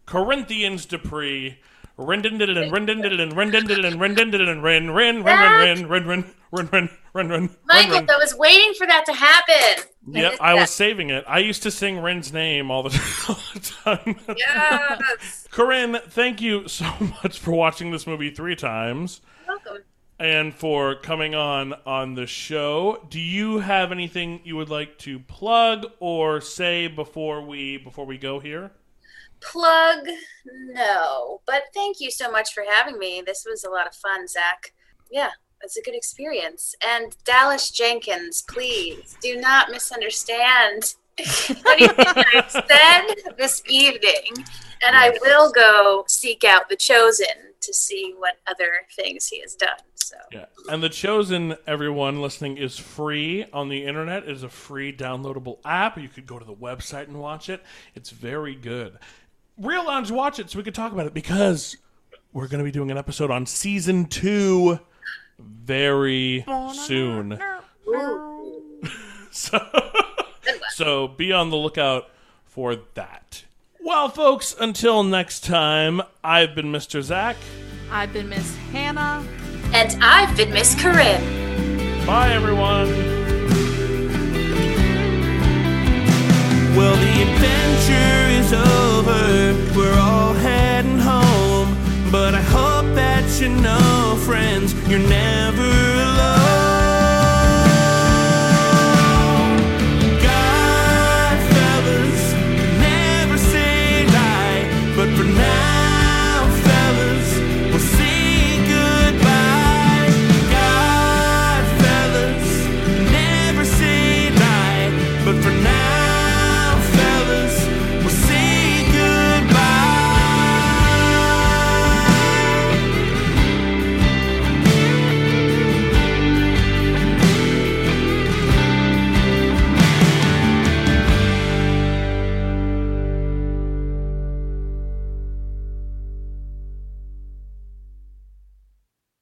Corinthians Dupree, Rendindidin, Rendindidin, Rendindidin, Rendindidin, Ren, Ren, Ren, Ren, Ren, Ren, Ren, Ren, Ren, Ren, Ren, Michael. I was waiting for that to happen. Yep, I was saving it. I used to sing Ren's name all the, all the time. Yes. Corinne, thank you so much for watching this movie three times Welcome. and for coming on on the show. Do you have anything you would like to plug or say before we before we go here? Plug? No. But thank you so much for having me. This was a lot of fun, Zach. Yeah, it's a good experience. And Dallas Jenkins, please do not misunderstand anything I said this evening. And I will go seek out The Chosen to see what other things he has done. So Yeah. And The Chosen, everyone listening, is free on the internet. It is a free downloadable app. You could go to the website and watch it. It's very good. Real Lounge, watch it so we could talk about it because we're going to be doing an episode on season two very soon. So, so be on the lookout for that. Well, folks, until next time, I've been Mr. Zach. I've been Miss Hannah. And I've been Miss Corinne. Bye, everyone. Well, the adventure is over. We're all heading home. But I hope that you know, friends, you're never.